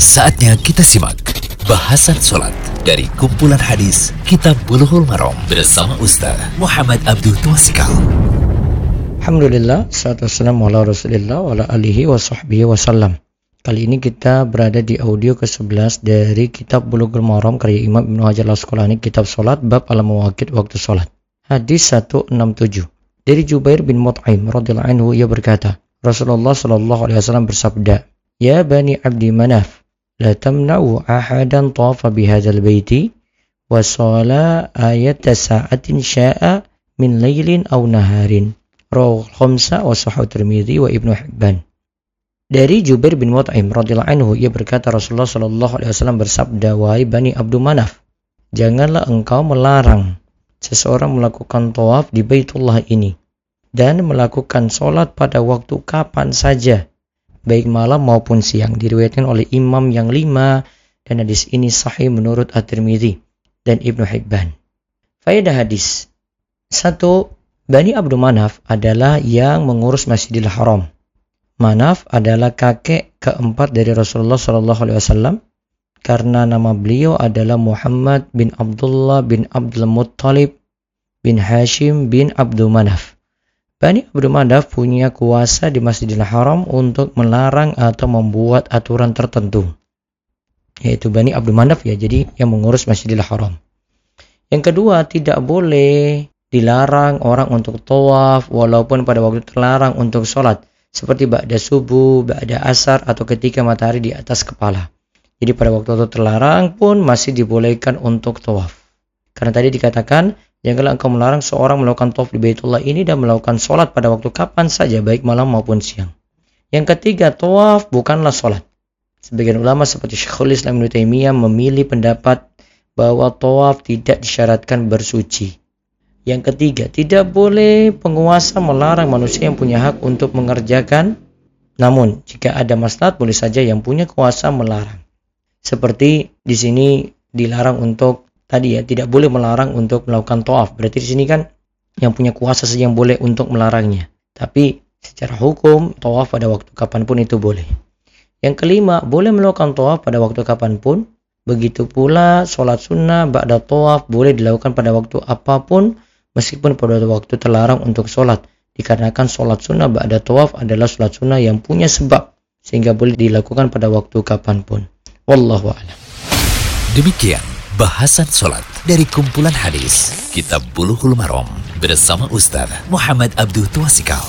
Saatnya kita simak bahasan sholat dari kumpulan hadis Kitab Bulughul Maram bersama Ustaz Muhammad Abdul Twasikal. Alhamdulillah, salatu wassalamu ala rasulillah wa ala alihi wa sahbihi wasallam. Kali ini kita berada di audio ke-11 dari kitab Bulughul Maram karya Imam Ibnu Hajar al-Asqalani kitab salat bab al-mawaqit waktu salat. Hadis 167. Dari Jubair bin Mut'im radhiyallahu anhu ia berkata, Rasulullah shallallahu alaihi wasallam bersabda, "Ya Bani Abdi Manaf, la tamna'u ahadan tawafa bihadzal baiti wa shala ayata sa'atin sya'a min lailin aw naharin. Rawal khamsa wa sahih Tirmizi wa Ibnu Hibban. Dari Jubair bin Mut'im radhiyallahu anhu ia berkata Rasulullah sallallahu alaihi wasallam bersabda wahai Bani Abd Manaf janganlah engkau melarang seseorang melakukan tawaf di Baitullah ini dan melakukan salat pada waktu kapan saja baik malam maupun siang diriwayatkan oleh imam yang lima dan hadis ini sahih menurut At-Tirmidzi dan Ibnu Hibban. Faedah hadis. Satu, Bani Abdul Manaf adalah yang mengurus Masjidil Haram. Manaf adalah kakek keempat dari Rasulullah Shallallahu Alaihi Wasallam karena nama beliau adalah Muhammad bin Abdullah bin Abdul Muttalib bin Hashim bin Abdul Manaf. Bani Abdul Manaf punya kuasa di Masjidil Haram untuk melarang atau membuat aturan tertentu. Yaitu Bani Abdul Manaf ya, jadi yang mengurus Masjidil Haram. Yang kedua, tidak boleh dilarang orang untuk tawaf walaupun pada waktu terlarang untuk sholat. Seperti ba'da subuh, ba'da asar, atau ketika matahari di atas kepala. Jadi pada waktu itu terlarang pun masih dibolehkan untuk tawaf. Karena tadi dikatakan Janganlah engkau melarang seorang melakukan tawaf di Baitullah ini dan melakukan sholat pada waktu kapan saja, baik malam maupun siang. Yang ketiga, tawaf bukanlah sholat. Sebagian ulama seperti Syekhul Islam Ibn Taimiyah memilih pendapat bahwa tawaf tidak disyaratkan bersuci. Yang ketiga, tidak boleh penguasa melarang manusia yang punya hak untuk mengerjakan. Namun, jika ada maslahat, boleh saja yang punya kuasa melarang. Seperti di sini dilarang untuk tadi ya tidak boleh melarang untuk melakukan toaf. Berarti di sini kan yang punya kuasa saja yang boleh untuk melarangnya. Tapi secara hukum toaf pada waktu kapan pun itu boleh. Yang kelima, boleh melakukan toaf pada waktu kapan pun. Begitu pula sholat sunnah ba'da toaf boleh dilakukan pada waktu apa pun meskipun pada waktu terlarang untuk sholat. Dikarenakan sholat sunnah ba'da toaf adalah sholat sunnah yang punya sebab sehingga boleh dilakukan pada waktu kapan pun. Wallahu a'lam. Demikian Bahasan Salat dari kumpulan hadis Kitab Buluhul Marom bersama Ustaz Muhammad Abdul Tuasikal.